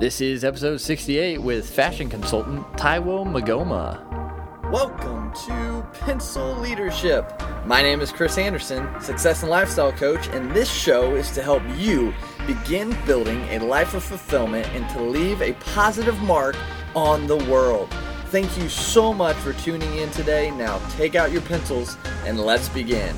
This is episode 68 with fashion consultant Taiwo Meghoma. Welcome to Pencil Leadership. My name is Chris Anderson, success and lifestyle coach, and this show is to help you begin building a life of fulfillment and to leave a positive mark on the world. Thank you so much for tuning in today. Now take out your pencils and let's begin.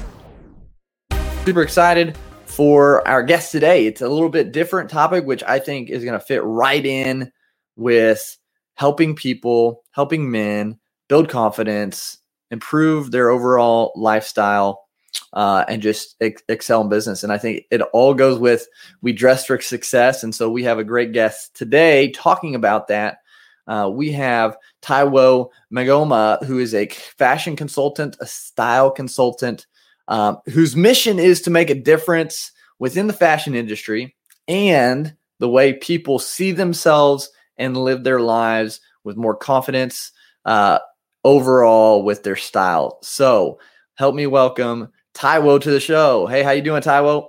Super excited for our guest today. It's a little bit different topic, which I think is going to fit right in with helping people, helping men build confidence, improve their overall lifestyle, uh, and just ex- excel in business. And I think it all goes with we dress for success. And so we have a great guest today talking about that. Uh, we have Taiwo Meghoma, who is a fashion consultant, a style consultant, um, whose mission is to make a difference within the fashion industry and the way people see themselves and live their lives with more confidence uh, overall with their style. So help me welcome Taiwo to the show. Hey, how you doing, Taiwo?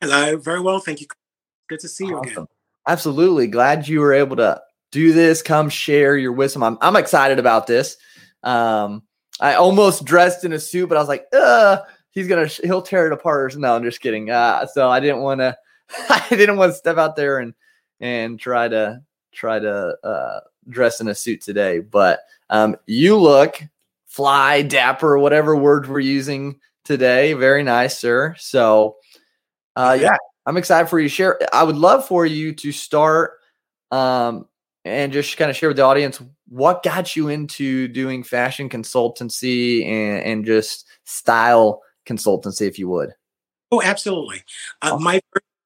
Hello, very well, thank you. Good to see you awesome. again. Absolutely, glad you were able to do this. Come share your wisdom. I'm I'm excited about this. Um, I almost dressed in a suit, but I was like, uh, he's gonna he'll tear it apart. No, I'm just kidding. Uh, so I didn't want to I didn't want to step out there and and try to try to uh, dress in a suit today. But um, you look fly, dapper, whatever word we're using today. Very nice, sir. So uh, yeah, I'm excited for you to share. I would love for you to start um, and just kind of share with the audience what got you into doing fashion consultancy and, and just style consultancy, if you would. Oh, absolutely. Uh, my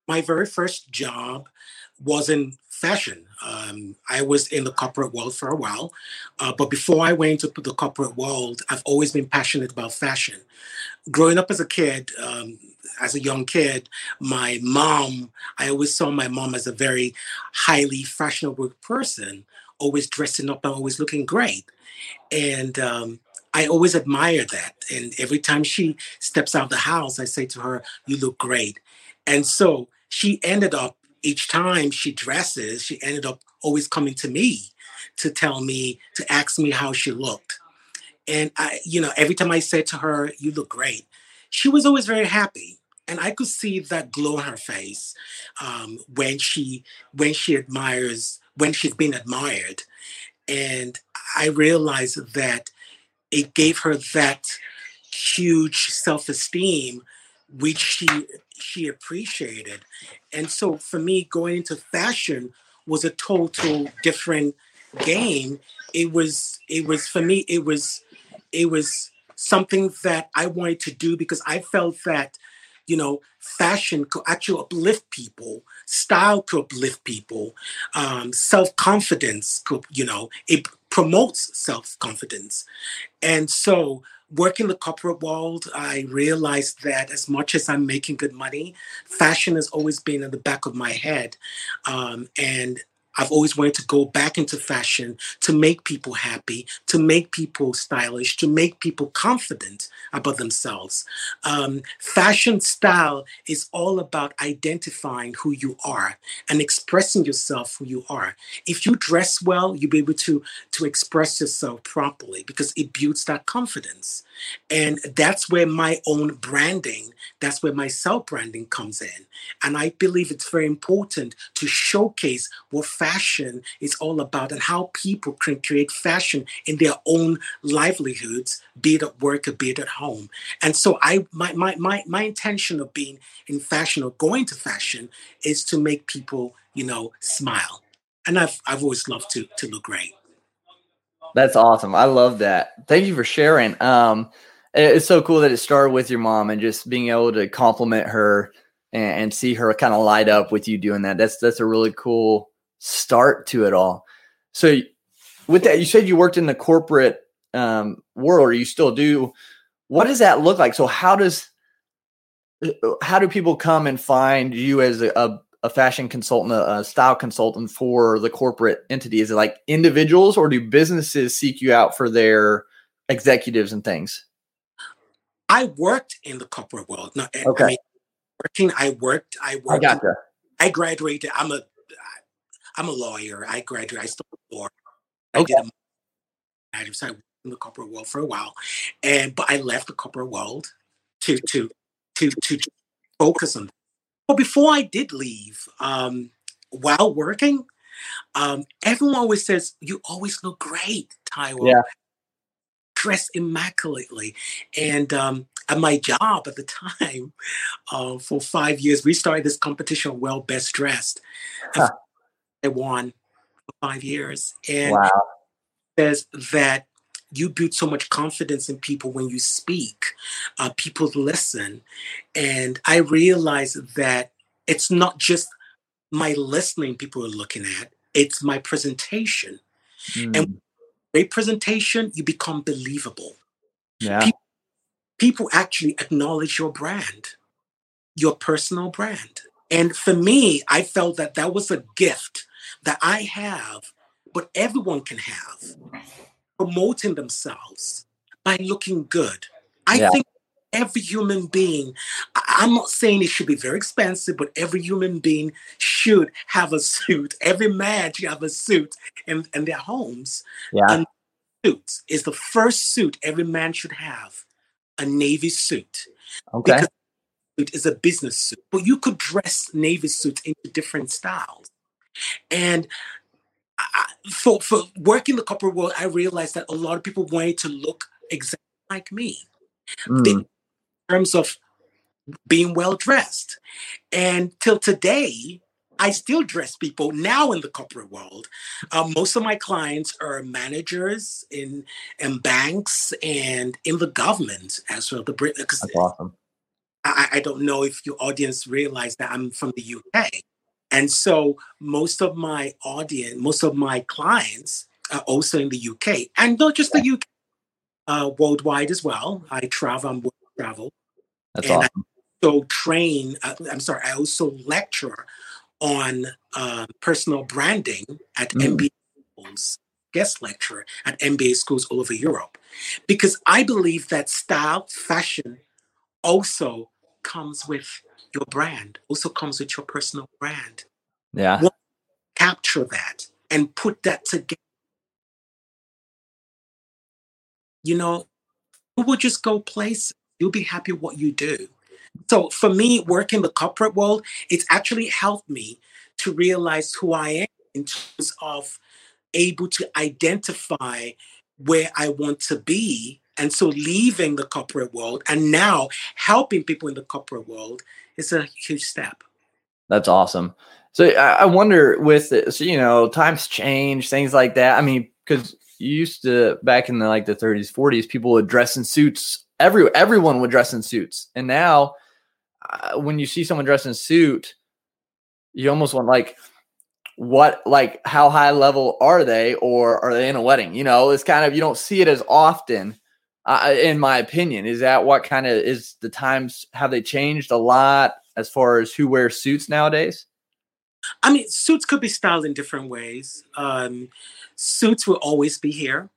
my very first job was in fashion. Um, I was in the corporate world for a while, uh, but before I went into the corporate world, I've always been passionate about fashion. Growing up as a kid, um, as a young kid, my mom, I always saw my mom as a very highly fashionable person, always dressing up and always looking great. And um, I always admire that. And every time she steps out of the house, I say to her, You look great. And so she ended up, each time she dresses, she ended up always coming to me to tell me, to ask me how she looked. And I, you know, every time I said to her, You look great, she was always very happy. And I could see that glow on her face um, when she when she admires when she's been admired. And I realized that it gave her that huge self-esteem which she she appreciated. And so for me going into fashion was a total different game. It was it was for me it was it was something that i wanted to do because i felt that you know fashion could actually uplift people style could uplift people um, self-confidence could you know it promotes self-confidence. And so working the corporate world i realized that as much as i'm making good money fashion has always been in the back of my head um, and I've always wanted to go back into fashion to make people happy, to make people stylish, to make people confident about themselves. Um, fashion style is all about identifying who you are and expressing yourself who you are. If you dress well, you'll be able to, to express yourself properly because it builds that confidence. And that's where my own branding, that's where my self branding comes in. And I believe it's very important to showcase what fashion is all about and how people can create fashion in their own livelihoods, be it at work or be it at home. And so I my my my, my intention of being in fashion or going to fashion is to make people, you know, smile. And I've I've always loved to to look great. That's awesome. I love that. Thank you for sharing. Um, it's so cool that it started with your mom and just being able to compliment her and see her kind of light up with you doing that. That's that's a really cool start to it all. So, with that, you said you worked in the corporate um, world, or you still do. What does that look like? So, how does how do people come and find you as a, a fashion consultant, a, a, style consultant for the corporate entity? Is it like individuals or do businesses seek you out for their executives and things? I worked in the corporate world. No, okay. I mean, working, I worked, I worked. I, gotcha. I graduated. I'm a, I'm a lawyer. I graduated. I studied law. Okay. I, I decided in the corporate world for a while, and but I left the corporate world to to to to focus on. That. But before I did leave, um, while working, um, everyone always says you always look great, Taiwo. Yeah. Dress immaculately, and um, at my job at the time, uh, for five years, we started this competition, well best dressed. Huh. I won for five years, and wow. says that you build so much confidence in people when you speak. Uh, people listen. And I realized that it's not just my listening people are looking at, it's my presentation. Mm. And great presentation, you become believable. Yeah. People, people actually acknowledge your brand, your personal brand. And for me, I felt that that was a gift that I have, but everyone can have promoting themselves by looking good. I yeah. think every human being, I'm not saying it should be very expensive, but every human being should have a suit. Every man should have a suit in, in their homes. Yeah. And suits is the first suit every man should have a navy suit. Okay. Because suit is a business suit, but you could dress navy suits into different styles. And I, for for working the corporate world, I realized that a lot of people wanted to look exactly like me mm. in terms of being well dressed. And till today, I still dress people now in the corporate world. Uh, most of my clients are managers in in banks and in the government as well. The Brit, That's awesome. I, I don't know if your audience realize that I'm from the UK. And so most of my audience, most of my clients are also in the UK and not just the UK, uh, worldwide as well. I travel, I'm travel. That's and awesome. I also train, uh, I'm sorry, I also lecture on uh, personal branding at mm. MBA schools, guest lecturer at MBA schools all over Europe. Because I believe that style, fashion also comes with your brand also comes with your personal brand. Yeah. capture that and put that together. You know, you will just go places. You'll be happy what you do. So for me, working the corporate world, it's actually helped me to realize who I am in terms of able to identify where I want to be. And so leaving the corporate world and now helping people in the corporate world is a huge step. That's awesome. So I wonder with this, you know, times change, things like that. I mean, because you used to back in the like the 30s, 40s, people would dress in suits. Every everyone would dress in suits, and now uh, when you see someone dressed in suit, you almost want like, what like how high level are they, or are they in a wedding? You know, it's kind of you don't see it as often uh, in my opinion. Is that what kind of is the times have they changed a lot as far as who wears suits nowadays? I mean, suits could be styled in different ways. Um, suits will always be here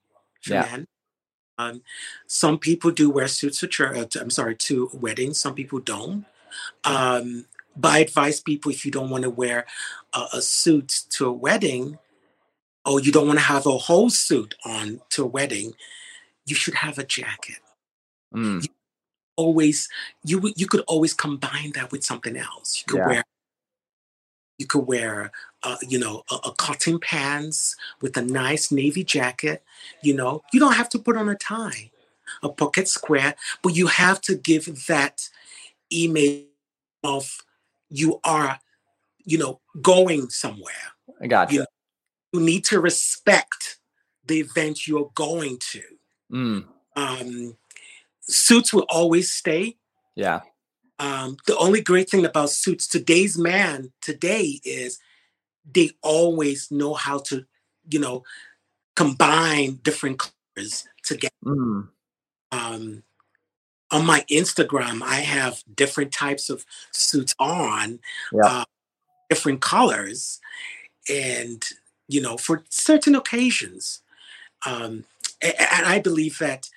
for yeah. men. Um, some people do wear suits to church. Uh, to, I'm sorry, to weddings. Some people don't. Um, but I advise people if you don't want to wear a, a suit to a wedding, or you don't want to have a whole suit on to a wedding, you should have a jacket. Mm. You always you you could always combine that with something else. You could yeah. wear you could wear uh, you know a, a, cotton pants with a nice navy jacket. You know you don't have to put on a tie, a pocket square, but you have to give that image of you are you know going somewhere. I got you. You, you need to respect the event you're going to. Mm. Um, suits will always stay. Yeah. Um, the only great thing about suits today's man today is they always know how to, you know, combine different colors together. Mm. Um, on my Instagram, I have different types of suits on, yeah. uh, different colors, and you know, for certain occasions. Um, and I believe that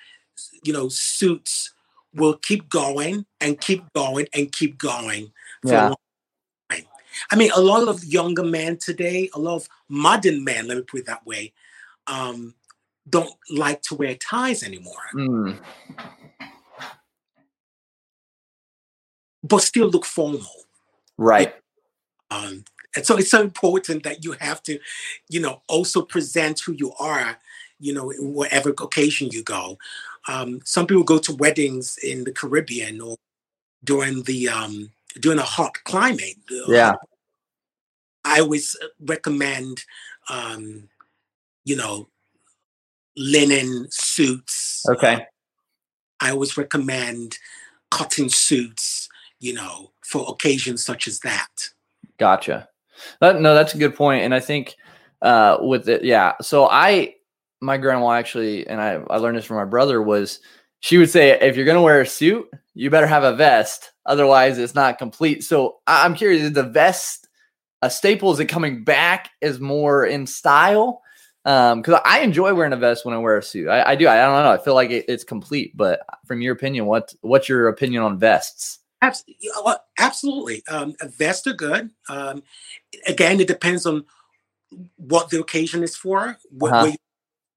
you know suits will keep going and keep going and keep going. yeah. I mean, a lot of younger men today, a lot of modern men, let me put it that way, um, don't like to wear ties anymore. Mm. But still look formal. Right. Um, and so it's so important that you have to, you know, also present who you are, you know, whatever occasion you go. Um, some people go to weddings in the Caribbean or during the um, during a hot climate. Yeah. I always recommend, um, you know, linen suits. Okay. I always recommend cotton suits, you know, for occasions such as that. Gotcha. That, no, that's a good point, and I think uh, with it, yeah. So I, my grandma actually, and I, I learned this from my brother was she would say if you're gonna wear a suit, you better have a vest, otherwise it's not complete. So I'm curious, is the vest a staple? Is it coming back as more in style? Um, because I enjoy wearing a vest when I wear a suit. I, I do. I, I don't know. I feel like it, it's complete. But from your opinion, what what's your opinion on vests? Absolutely. Um, vests are good. Um, again, it depends on what the occasion is for, what, uh-huh. you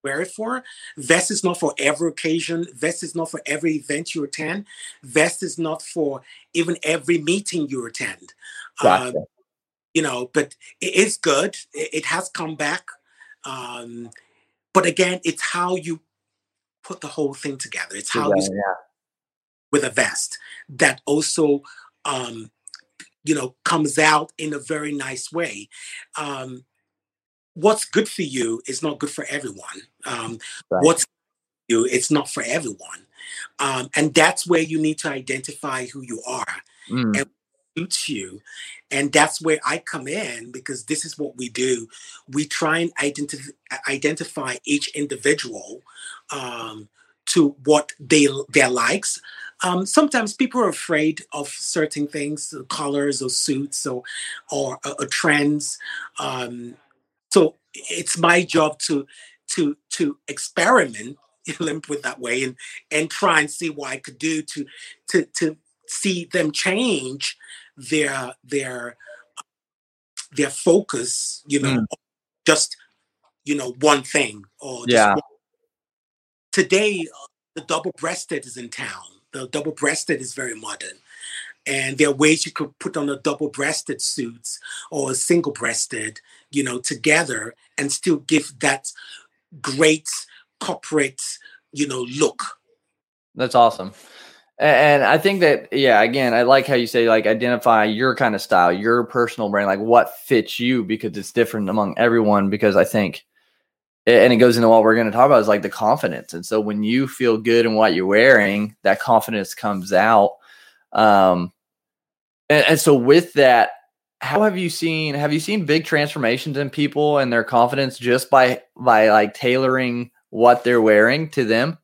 wear it for. Vest is not for every occasion. Vest is not for every event you attend. Vest is not for even every meeting you attend. Gotcha. Um, you know, but it is good. It, it has come back. Um, but again, it's how you put the whole thing together. It's how yeah, you yeah. with a vest that also um, you know comes out in a very nice way. Um, what's good for you is not good for everyone. Um, right. What's you, it's not for everyone. Um, and that's where you need to identify who you are mm. and suits you. And that's where I come in because this is what we do. We try and identify identify each individual um, to what they their likes. Um, sometimes people are afraid of certain things, colors or suits or or, or trends. Um, so it's my job to to to experiment let me put that way and and try and see what i could do to to to see them change their their their focus you know mm. just you know one thing or yeah one. today the double breasted is in town the double breasted is very modern and there are ways you could put on a double breasted suits or a single breasted you know together and still give that great corporate you know look that's awesome and I think that, yeah, again, I like how you say, like, identify your kind of style, your personal brand, like what fits you because it's different among everyone. Because I think, and it goes into what we're going to talk about is like the confidence. And so when you feel good in what you're wearing, that confidence comes out. Um, and, and so with that, how have you seen have you seen big transformations in people and their confidence just by by like tailoring what they're wearing to them?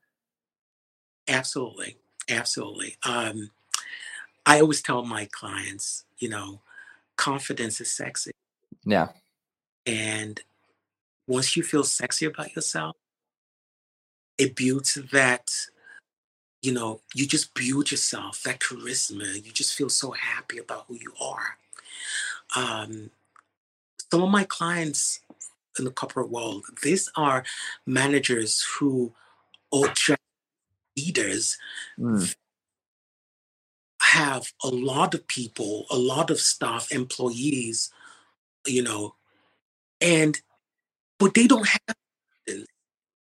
Absolutely. Absolutely. Um, I always tell my clients, you know, confidence is sexy. Yeah. And once you feel sexy about yourself, it builds that, you know, you just build yourself, that charisma. You just feel so happy about who you are. Um, some of my clients in the corporate world, these are managers who are leaders mm. have a lot of people, a lot of staff, employees, you know, and but they don't have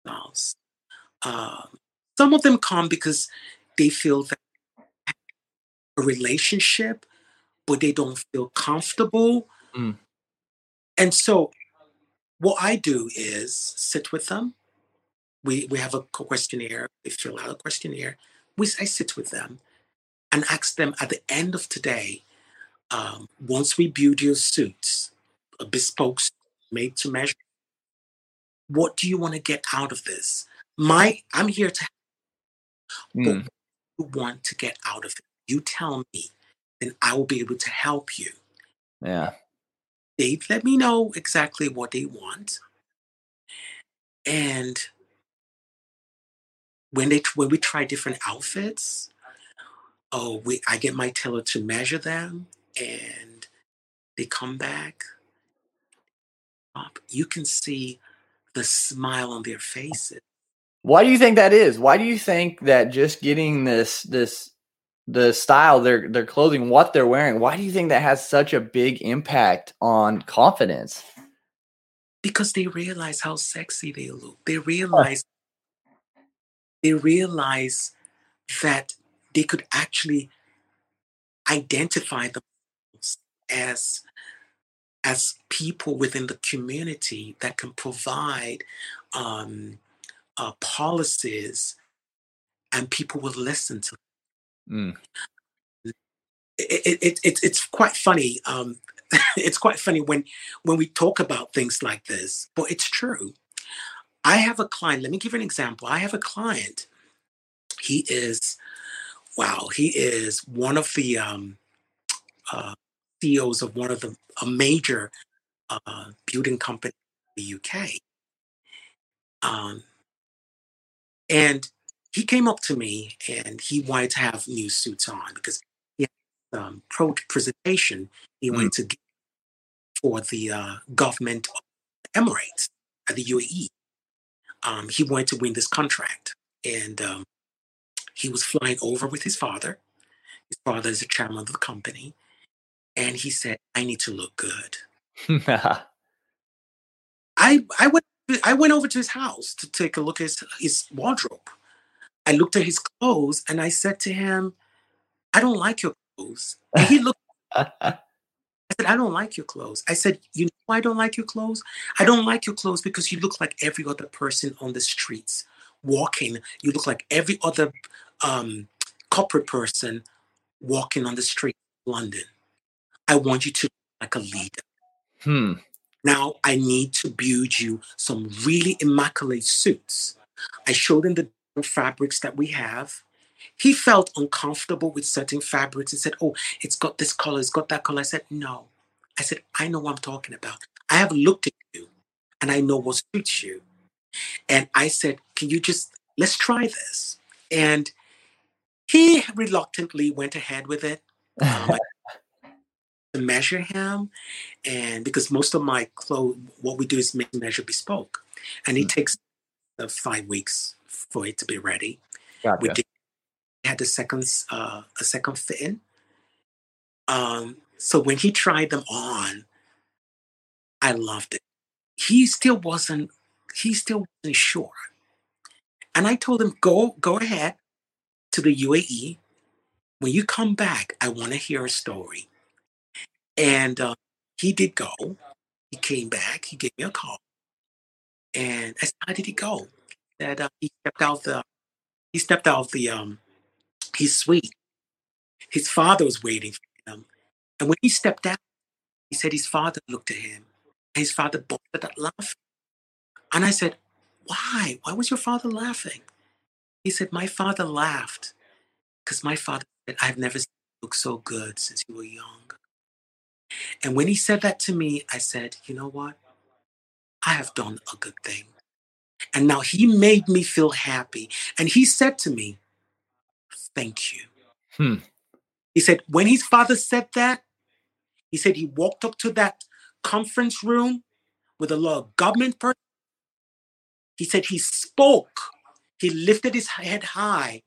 themselves. Um, some of them come because they feel that a relationship, but they don't feel comfortable. Mm. And so, what I do is sit with them we, we have a questionnaire. They fill out a questionnaire. We, I sit with them and ask them at the end of today, um, once we build your suits, a bespoke made to measure, what do you want to get out of this? My, I'm here to mm. but what you want to get out of it? You tell me, then I will be able to help you. Yeah. They let me know exactly what they want. And when they when we try different outfits, oh, we I get my tailor to measure them, and they come back, um, you can see the smile on their faces. Why do you think that is? Why do you think that just getting this this the style their their clothing, what they're wearing, why do you think that has such a big impact on confidence? Because they realize how sexy they look. They realize they realize that they could actually identify themselves as as people within the community that can provide um, uh, policies and people will listen to them. Mm. It, it, it, it's quite funny. Um, it's quite funny when when we talk about things like this, but it's true. I have a client. Let me give you an example. I have a client. He is, wow, he is one of the um, uh, CEOs of one of the a major uh, building company in the UK. Um, and he came up to me and he wanted to have new suits on because he had um, pro presentation he mm. wanted to give for the uh, government of Emirates, uh, the UAE. Um, he wanted to win this contract. And um, he was flying over with his father. His father is the chairman of the company and he said, "I need to look good." I I went I went over to his house to take a look at his, his wardrobe. I looked at his clothes and I said to him, "I don't like your clothes." And he looked. I said, "I don't like your clothes." I said, "You know why I don't like your clothes? I don't like your clothes because you look like every other person on the streets walking. You look like every other um, corporate person walking on the street in London." I want you to like a leader. Hmm. Now I need to build you some really immaculate suits. I showed him the fabrics that we have. He felt uncomfortable with certain fabrics and said, Oh, it's got this color, it's got that color. I said, No. I said, I know what I'm talking about. I have looked at you and I know what suits you. And I said, Can you just let's try this? And he reluctantly went ahead with it. Um, to measure him and because most of my clothes what we do is make measure bespoke and it mm. takes uh, five weeks for it to be ready gotcha. we did, had the second uh, a second fitting um so when he tried them on i loved it he still wasn't he still wasn't sure and i told him go go ahead to the uae when you come back i want to hear a story and uh, he did go. He came back. He gave me a call. And I said, "How did he go?" That uh, he stepped out the he stepped out the um his suite. His father was waiting for him, and when he stepped out, he said his father looked at him, and his father busted out laughing. And I said, "Why? Why was your father laughing?" He said, "My father laughed because my father said I've never seen look so good since you were young." And when he said that to me, I said, you know what? I have done a good thing. And now he made me feel happy. And he said to me, thank you. Hmm. He said, when his father said that, he said he walked up to that conference room with a lot of government person. He said he spoke. He lifted his head high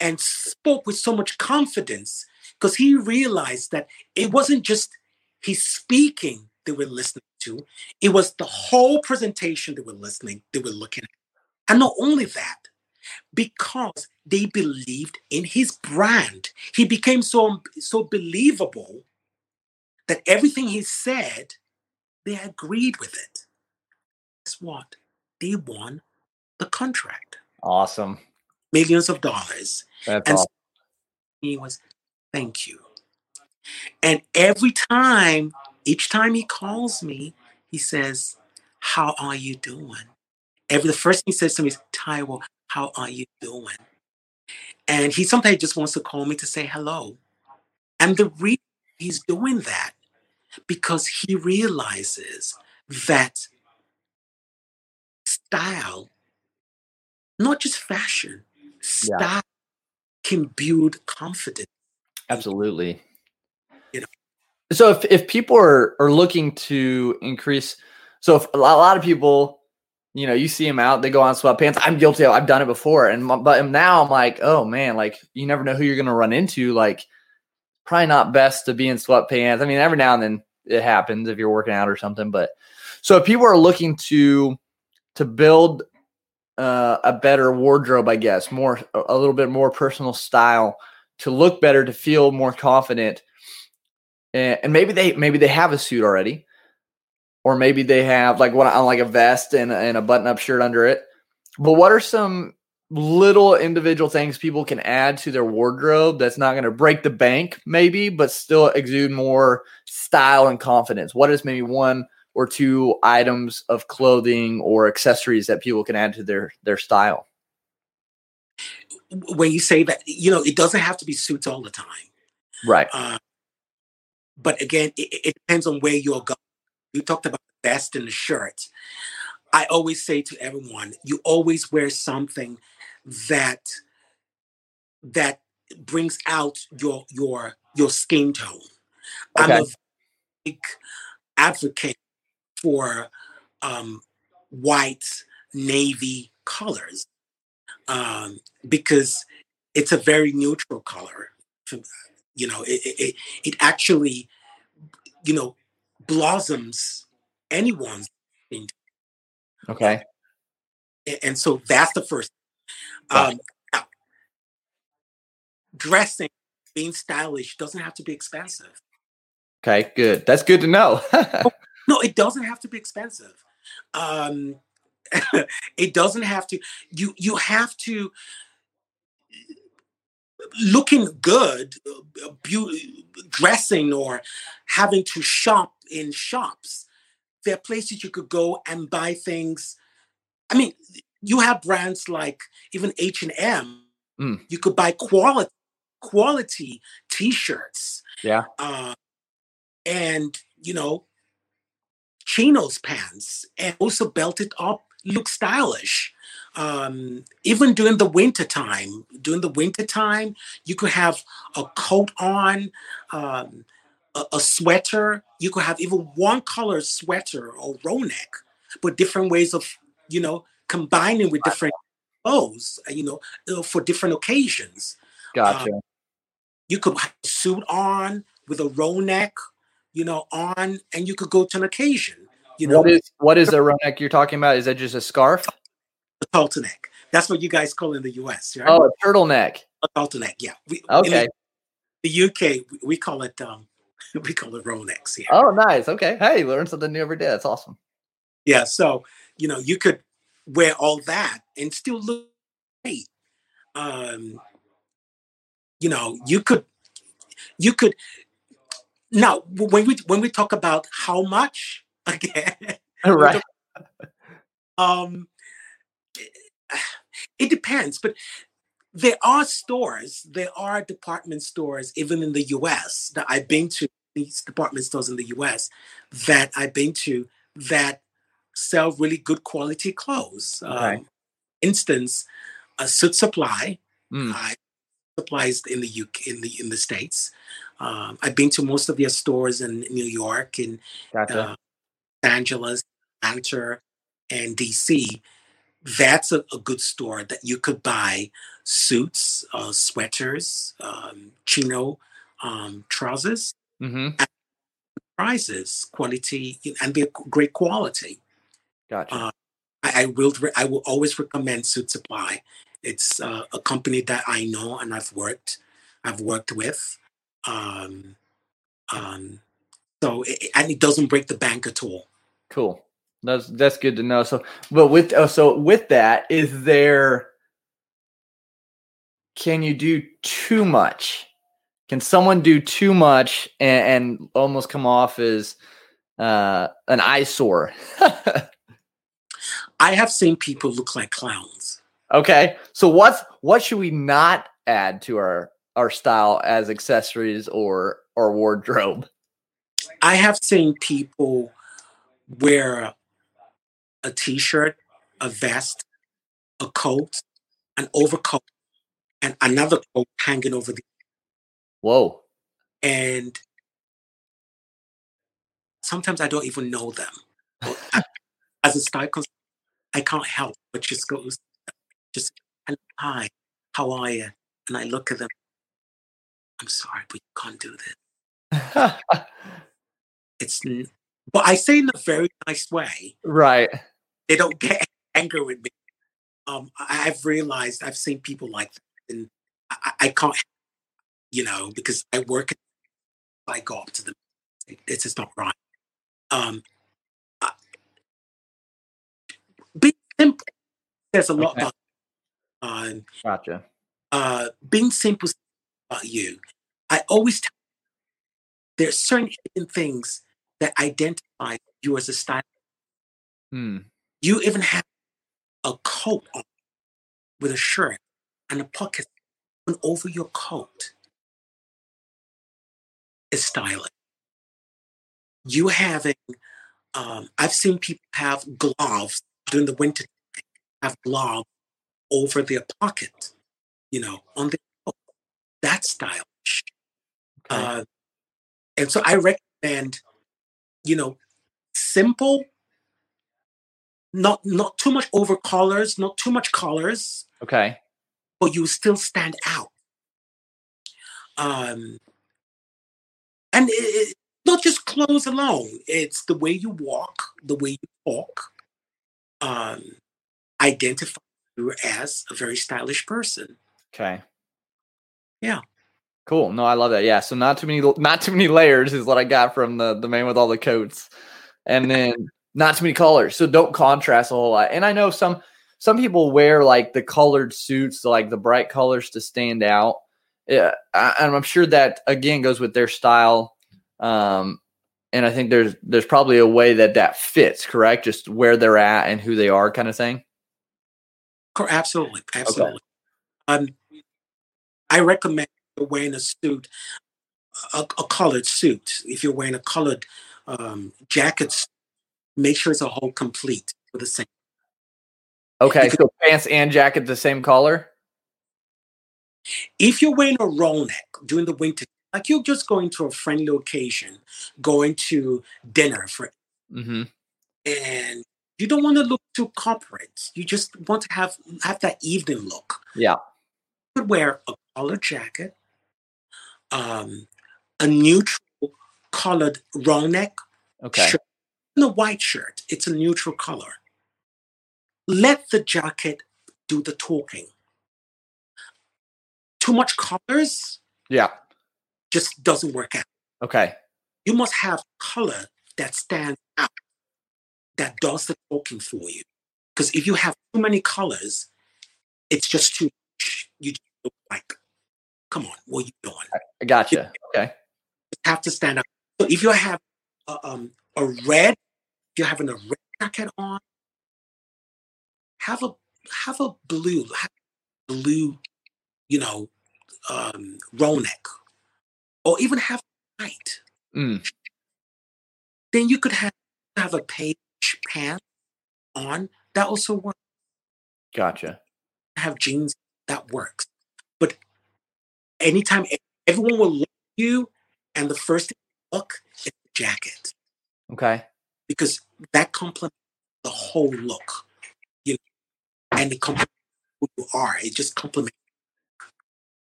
and spoke with so much confidence because he realized that it wasn't just He's speaking they were listening to. It was the whole presentation they were listening, they were looking at. And not only that, because they believed in his brand, he became so, so believable that everything he said, they agreed with it. Guess what? They won the contract. Awesome. Millions of dollars. That's and awesome. he was, thank you. And every time, each time he calls me, he says, How are you doing? Every the first thing he says to me is, Taiwo, how are you doing? And he sometimes just wants to call me to say hello. And the reason he's doing that because he realizes that style, not just fashion, style yeah. can build confidence. Absolutely So if if people are are looking to increase, so if a lot of people, you know, you see them out, they go on sweatpants. I'm guilty. Of, I've done it before, and but now I'm like, oh man, like you never know who you're gonna run into. Like, probably not best to be in sweatpants. I mean, every now and then it happens if you're working out or something. But so if people are looking to to build uh, a better wardrobe, I guess, more a little bit more personal style to look better, to feel more confident, and maybe they maybe they have a suit already, or maybe they have like what on like a vest and, and a button up shirt under it. But what are some little individual things people can add to their wardrobe that's not going to break the bank, maybe, but still exude more style and confidence? What is maybe one or two items of clothing or accessories that people can add to their their style? When you say that, you know, it doesn't have to be suits all the time, right? Uh, but again, it, it, depends on where you're going. You talked about the vest and the shirt. I always say to everyone, you always wear something that that brings out your your your skin tone. Okay. I'm a big advocate for um, white navy colors um, because it's a very neutral color. You know, it, it, it actually, you know, blossoms anyone's. thing. Okay. And so that's the first. Um, dressing, being stylish doesn't have to be expensive. Okay, good. That's good to know. No, it doesn't have to be expensive. Um, it doesn't have to. You you have to looking good, uh, beauty, dressing, or having to shop in shops. There are places you could go and buy things. I mean, you have brands like even H and M. Mm. You could buy quality quality T-shirts. Yeah. Uh, and you know, chinos pants and also belted up look stylish um, even during the winter time during the winter time you could have a coat on um, a, a, sweater you could have even one color sweater or roll neck but different ways of you know combining with different clothes you know uh, for different occasions gotcha um, you could have a suit on with a roll neck you know, on, and you could go to an occasion. You know, what is what is a neck you're talking about? Is that just a scarf? Turtleneck. That's what you guys call in the U.S. Right? Oh, a turtleneck. A turtleneck. Yeah. We, okay. The, the, UK, we call it um, we call it. Yeah. Oh, nice. Okay. Hey, learn something new every day. That's awesome. Yeah. So you know, you could wear all that and still look great. Um, you know, you could you could now, when we when we talk about how much again, right? um, it depends, but there are stores, there are department stores, even in the U.S. that I've been to. These department stores in the U.S. that I've been to that sell really good quality clothes. Um, instance, a suit supply. Mm. I supplies in the UK in the in the states. Um, I've been to most of their stores in New York and gotcha. uh, Los Angeles, Atlanta, and DC. That's a, a, good store that you could buy suits, uh, sweaters, um, chino um, trousers, mm-hmm. prices, quality, and they're great quality. Gotcha. Uh, I, I, will. I will always recommend Suit Supply. It's uh, a company that I know and I've worked. I've worked with. Um, um, so it, and it doesn't break the bank at all. Cool. That's that's good to know. So, but with oh, so with that, is there? Can you do too much? Can someone do too much and, and almost come off as uh, an eyesore? I have seen people look like clowns. Okay, so what's what should we not add to our our style as accessories or or wardrobe? I have seen people wear a t-shirt, a vest, a coat, an overcoat, and another coat hanging over the. Whoa! And sometimes I don't even know them. As a style consultant, I can't help but just go, just hi, how are you? And I look at them. I'm sorry, but you can't do this. it's, but I say in a very nice way. Right. They don't get angry with me. Um, I've realized I've seen people like that, and I, I can't, you know, because I work. I go up to them. It's just not right. Um, being simple says a lot okay. about. Um, gotcha. Uh, being simple about you. I always tell there are certain things that identify you as a style. Hmm. You even have a coat on with a shirt and a pocket over your coat is stylish. You having, um, I've seen people have gloves during the winter, have gloves over their pocket, you know, on the coat. That's stylish. Okay. Uh, and so I recommend, you know, simple not not too much over colors, not too much colors. Okay. But you still stand out. Um, and it, it, not just clothes alone. It's the way you walk, the way you talk. Um, identify you as a very stylish person. Okay. Yeah. Cool. No, I love that. Yeah. So not too many, not too many layers is what I got from the the man with all the coats, and then not too many colors. So don't contrast a whole lot. And I know some some people wear like the colored suits, like the bright colors to stand out. Yeah, I, and I'm sure that again goes with their style. Um, and I think there's there's probably a way that that fits, correct? Just where they're at and who they are, kind of thing. Absolutely, absolutely. Okay. Um, I recommend wearing a suit, a, a, colored suit. If you're wearing a colored um, jacket, make sure it's a whole complete for the same. Okay, so pants and jacket the same color. If you're wearing a roll neck during the winter, like you're just going to a friendly occasion, going to dinner for, mm-hmm. and you don't want to look too corporate. You just want to have have that evening look. Yeah, you could wear a colored jacket, um, a neutral colored roll neck okay. shirt, a white shirt, it's a neutral color. Let the jacket do the talking. Too much colors, yeah, just doesn't work out. Okay. You must have color that stands out, that does the talking for you. Because if you have too many colors, it's just too much. You just look like, come on, what are you doing? I gotcha. You okay. have to stand out. So if you have a, um, a red you're having a red jacket on, have a have a blue, have blue, you know, um, roll neck, or even have white. Mm. Then you could have have a page pants on. That also works. Gotcha. Have jeans that works, but anytime everyone will look at you, and the first thing look is the jacket. Okay because that complements the whole look, you know, and it complements who you are. It just complements.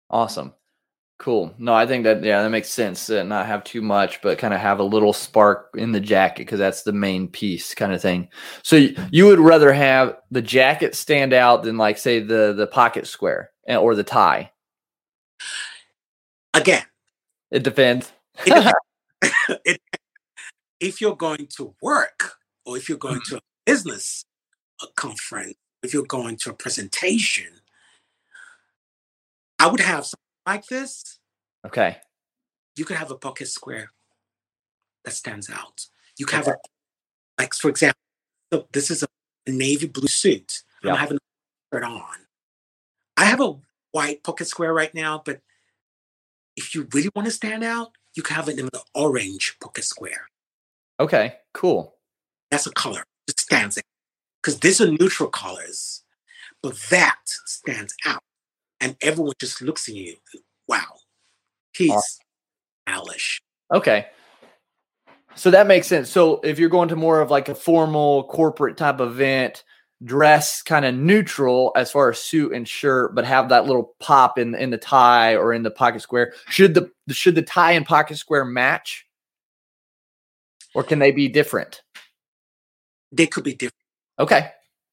Awesome. Cool. No, I think that yeah, that makes sense. Uh, not have too much, but kind of have a little spark in the jacket because that's the main piece, kind of thing. So y- you would rather have the jacket stand out than like say the the pocket square eh, or the tie. Again, it depends. it, it, if you're going to work or if you're going mm-hmm. to a business a conference, if you're going to a presentation, I would have something like this. Okay. You could have a pocket square that stands out. You could okay. have a, like, for example, so this is a, navy blue suit. Yep. I'm having a shirt on. I have a white pocket square right now, but if you really want to stand out, you can have it in the orange pocket square. Okay, cool. That's a color. It stands out. Because these are neutral colors, but that stands out. And everyone just looks at you. Wow. He's awesome. Alish. Okay. So that makes sense. So if you're going to more of like a formal corporate type event, dress kind of neutral as far as suit and shirt, but have that little pop in in the tie or in the pocket square. Should the should the tie and pocket square match, or can they be different? They could be different. Okay.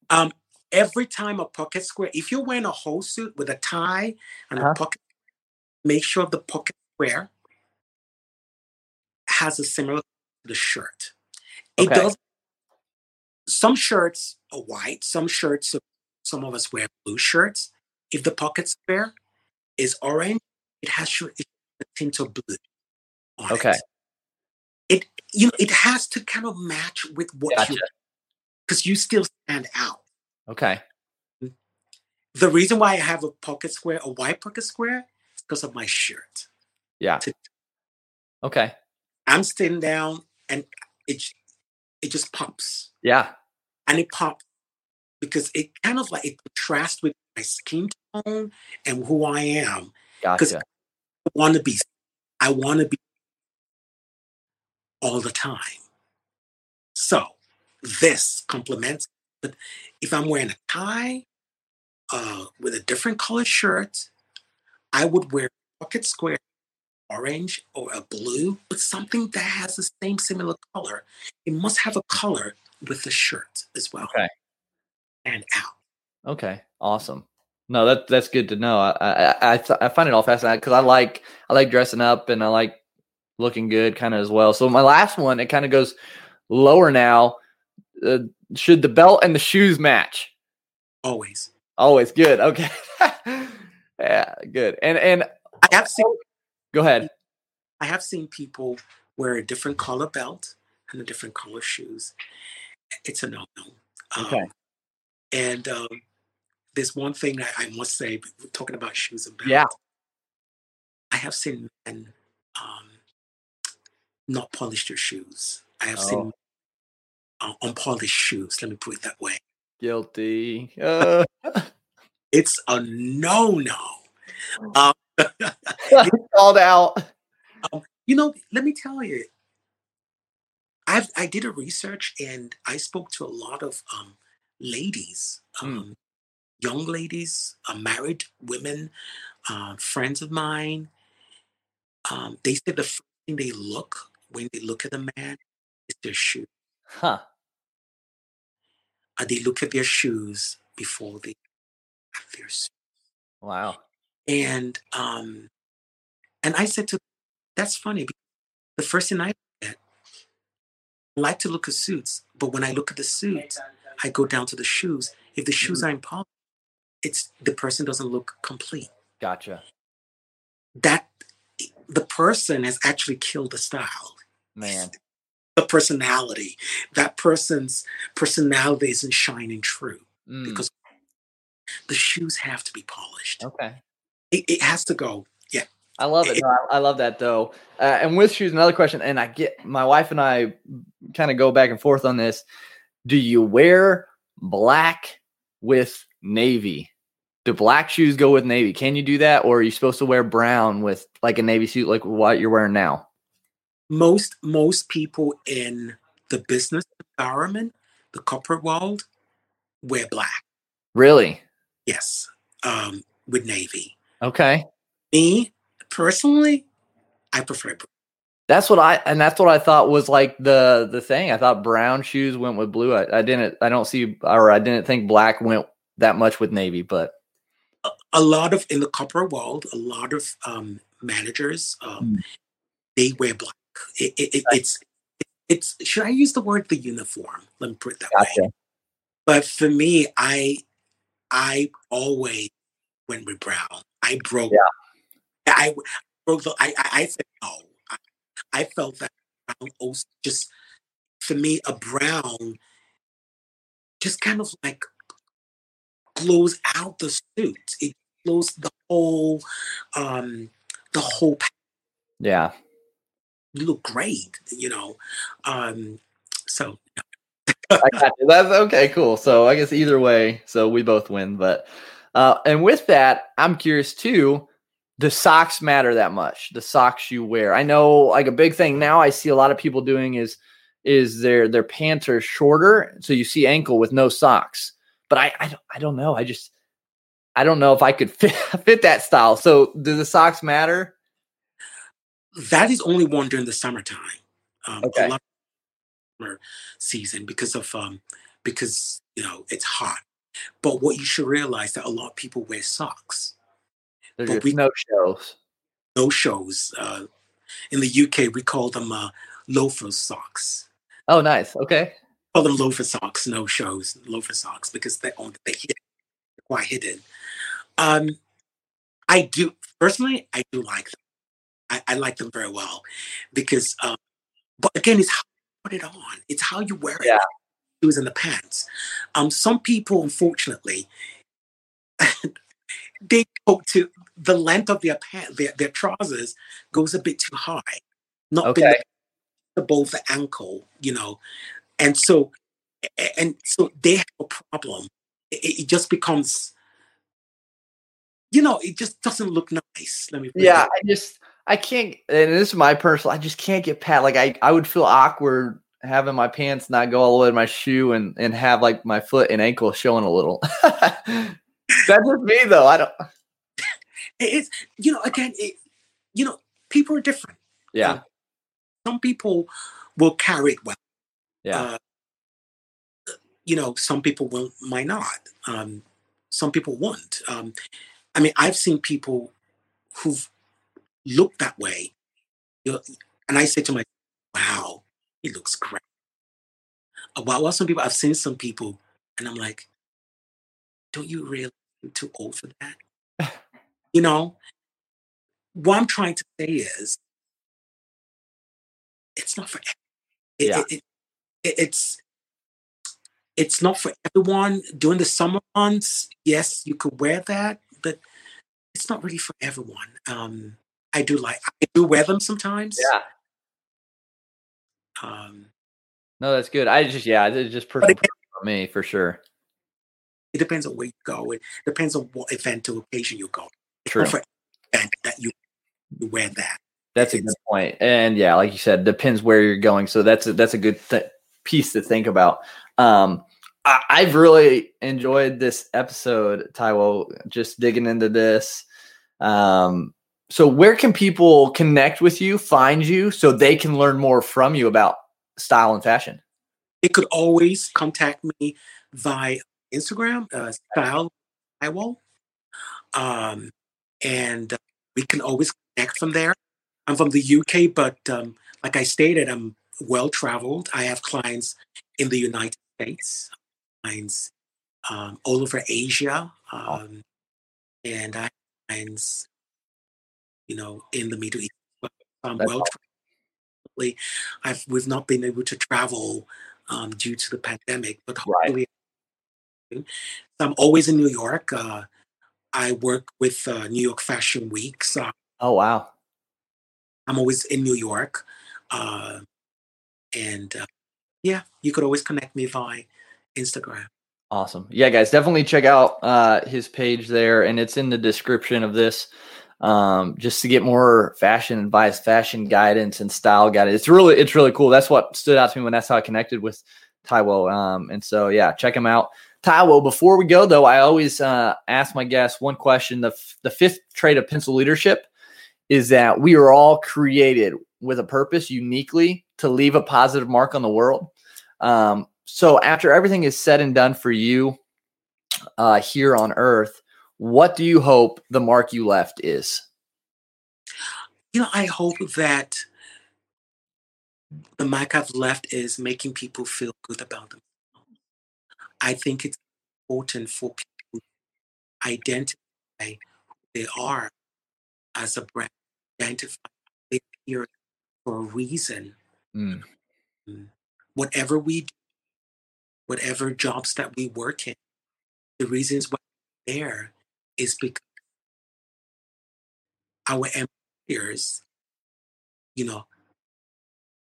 Um, every time a pocket square, if you're wearing a whole suit with a tie and uh-huh. a pocket, make sure the pocket square has a similar to the shirt. It okay. does. Some shirts are white. Some shirts, some of us wear blue shirts. If the pocket square is orange, it has a tint of blue. okay. It. It. you know it has to kind of match with what gotcha. you because you still stand out. Okay. The reason why I have a pocket square, a white pocket square, is because of my shirt. Yeah. Okay. I'm sitting down and it it just pops. Yeah. And it pops because it kind of like it contrasts with my skin tone and who I am. Gotcha. I want to be I want to be all the time. So this complements. But if I'm wearing a tie uh, with a different colored shirt, I would wear pocket square orange or a blue, but something that has the same similar color. It must have a color with the shirt as well. Okay. And out. Okay. Awesome. No, that that's good to know. I I I, th- I find it all fascinating because I like I like dressing up and I like looking good kind of as well. So my last one, it kind of goes lower now. Uh, should the belt and the shoes match? Always. Always good. Okay. yeah, good. And and I have seen Go ahead. I have seen people wear a different color belt and a different color shoes. It's a no no. Um, okay. And um, there's one thing that I must say, talking about shoes and belts. Yeah. I have seen men um, not polish your shoes. I have oh. seen uh, unpolished shoes. Let me put it that way. Guilty. Uh. it's a no no. Um, called out. Um, you know, let me tell you, I I did a research and I spoke to a lot of um, ladies, mm. young ladies, uh, married women, uh, friends of mine. Um, they said the first thing they look when they look at a man it's their shoes. Huh. Uh, they look at their shoes before they have their shoes. Wow. And um, and I said to that's funny. The first thing I at, I like to look at suits, but when I look at the suits, I go down to the shoes. If the shoes mm-hmm. aren't polished, it's the person doesn't look complete. Gotcha. That the person has actually killed the style. Man. The personality. That person's personality isn't shining true mm. because the shoes have to be polished. Okay. It, it has to go. Yeah. I love it. No, I, I, love that though. Uh, and with shoes, another question, and I get my wife and I kind of go back and forth on this. Do you wear black with navy? Do black shoes go with navy? Can you do that, or are you supposed to wear brown with like a navy suit, like what you're wearing now? Most most people in the business environment, the corporate world, wear black. Really? Yes, um, with navy. Okay. Me personally, I prefer blue. That's what I and that's what I thought was like the the thing. I thought brown shoes went with blue. I, I didn't. I don't see or I didn't think black went that much with navy. But a, lot of in the corporate world, a lot of um, managers um, mm. they wear black. It, it, it, it's it's should I use the word the uniform? Let me put it that gotcha. way. But for me, I I always went with brown. I broke. Yeah. I broke the. I, I, I said no. I, I felt that brown also just for me a brown just kind of like glows out the suit. It blows the whole um the whole yeah you look great you know um so I got you. That's okay, cool. So I guess either way, so we both win. But uh, and with that, I'm curious too. the socks matter that much. The socks you wear. I know like a big thing now I see a lot of people doing is is their their pants are shorter so you see ankle with no socks. But I I don't, I don't know. I just I don't know if I could fit fit that style. So do the socks matter? That is only worn during the summertime. Um, okay. A lot of summer season because of um because you know it's hot. But what you should realize that a lot of people wear socks. There's we, no shows. No shows. Uh, in the UK, we call them uh, loafer socks. Oh, nice. Okay. Call them loafer socks. No shows. Loafer socks because they're on they hidden, quite hidden. Um, I do personally. I do like them. I, I like them very well because, um, but again, it's how you put it on. It's how you wear it. Yeah. was in the pants. Um, some people, unfortunately, they go to the length of their pants, their, their trousers goes a bit too high, not okay. above the ankle, you know, and so and so they have a problem. It, it just becomes, you know, it just doesn't look nice. Let me. Yeah, I just I can't, and this is my personal. I just can't get pat. Like I I would feel awkward having my pants not go all the way to my shoe and and have like my foot and ankle showing a little. That's just me though. I don't. It's you know again, it, you know people are different. Yeah. Some people will carry it well. Yeah. Uh, you know, some people will might not. Um, some people won't. Um, I mean, I've seen people who've looked that way, you know, and I say to myself, "Wow, he looks great." Uh, while some people, I've seen some people, and I'm like, "Don't you realize you're too old for that?" you know, what I'm trying to say is, it's not for it, yeah. It, it, it's it's not for everyone during the summer months. Yes, you could wear that, but it's not really for everyone. Um, I do like I do wear them sometimes. Yeah. Um, no, that's good. I just yeah, it's just personal for me for sure. It depends on where you go. It depends on what event or occasion you go. True. Event that you, you wear that. That's a good point. And yeah, like you said, depends where you're going. So that's a, that's a good th- piece to think about. Um, I, have really enjoyed this episode, Taiwo, just digging into this. Um, so where can people connect with you, find you, so they can learn more from you about style and fashion? It could always contact me via Instagram, uh, style Taiwo. Um, and uh, we can always connect from there. I'm from the UK, but um, like I stated, I'm well traveled. I have clients in the United States, clients um, all over Asia, um, and I have clients, you know, in the Middle East. I'm well traveled. I've we've not been able to travel um, due to the pandemic, but hopefully, right. I'm always in New York. Uh, I work with uh, New York Fashion Week. So oh wow! I'm always in New York, uh, and uh, yeah, you could always connect me via Instagram. Awesome. Yeah, guys, definitely check out uh, his page there, and it's in the description of this. Um, just to get more fashion advice, fashion guidance, and style guidance. It's really, it's really cool. That's what stood out to me when that's how I connected with Taiwo. Um, and so yeah, check him out. Taiwo, before we go though, I always uh, ask my guests one question. The, f- the fifth trait of pencil leadership is that we are all created with a purpose uniquely to leave a positive mark on the world. Um, so after everything is said and done for you uh, here on earth, what do you hope the mark you left is? You know, I hope that the mark I've left is making people feel good about themselves. I think it's important for people to identify who they are as a brand, identify they here for a reason. Mm. Whatever we do, whatever jobs that we work in, the reasons why we're there is because our employers, you know,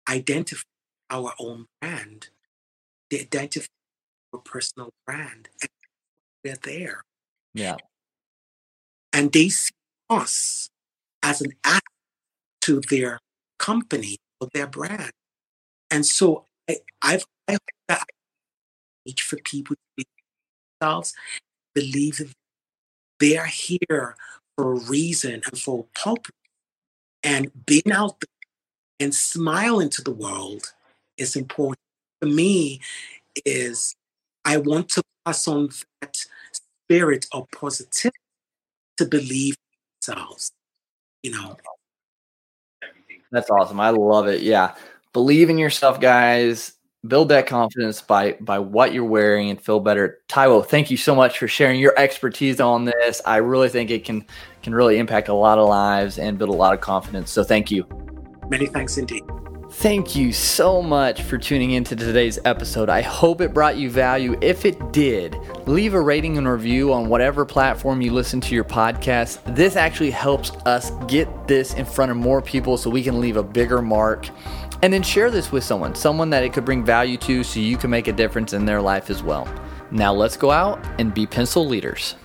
identify our own brand. They identify our personal brand. And they're there. Yeah. And they see us as an asset to their company their brand. And so I, I've I hope that I for people to themselves, believe that they are here for a reason and for a purpose. And being out there and smiling to the world is important. For me, is I want to pass on that spirit of positivity to believe themselves. You know. That's awesome. I love it. Yeah. Believe in yourself, guys. Build that confidence by by what you're wearing and feel better. Taiwo, thank you so much for sharing your expertise on this. I really think it can can really impact a lot of lives and build a lot of confidence. So thank you. Many thanks indeed. Thank you so much for tuning into today's episode. I hope it brought you value. If it did, leave a rating and review on whatever platform you listen to your podcast. This actually helps us get this in front of more people so we can leave a bigger mark. And then share this with someone, someone that it could bring value to so you can make a difference in their life as well. Now let's go out and be pencil leaders.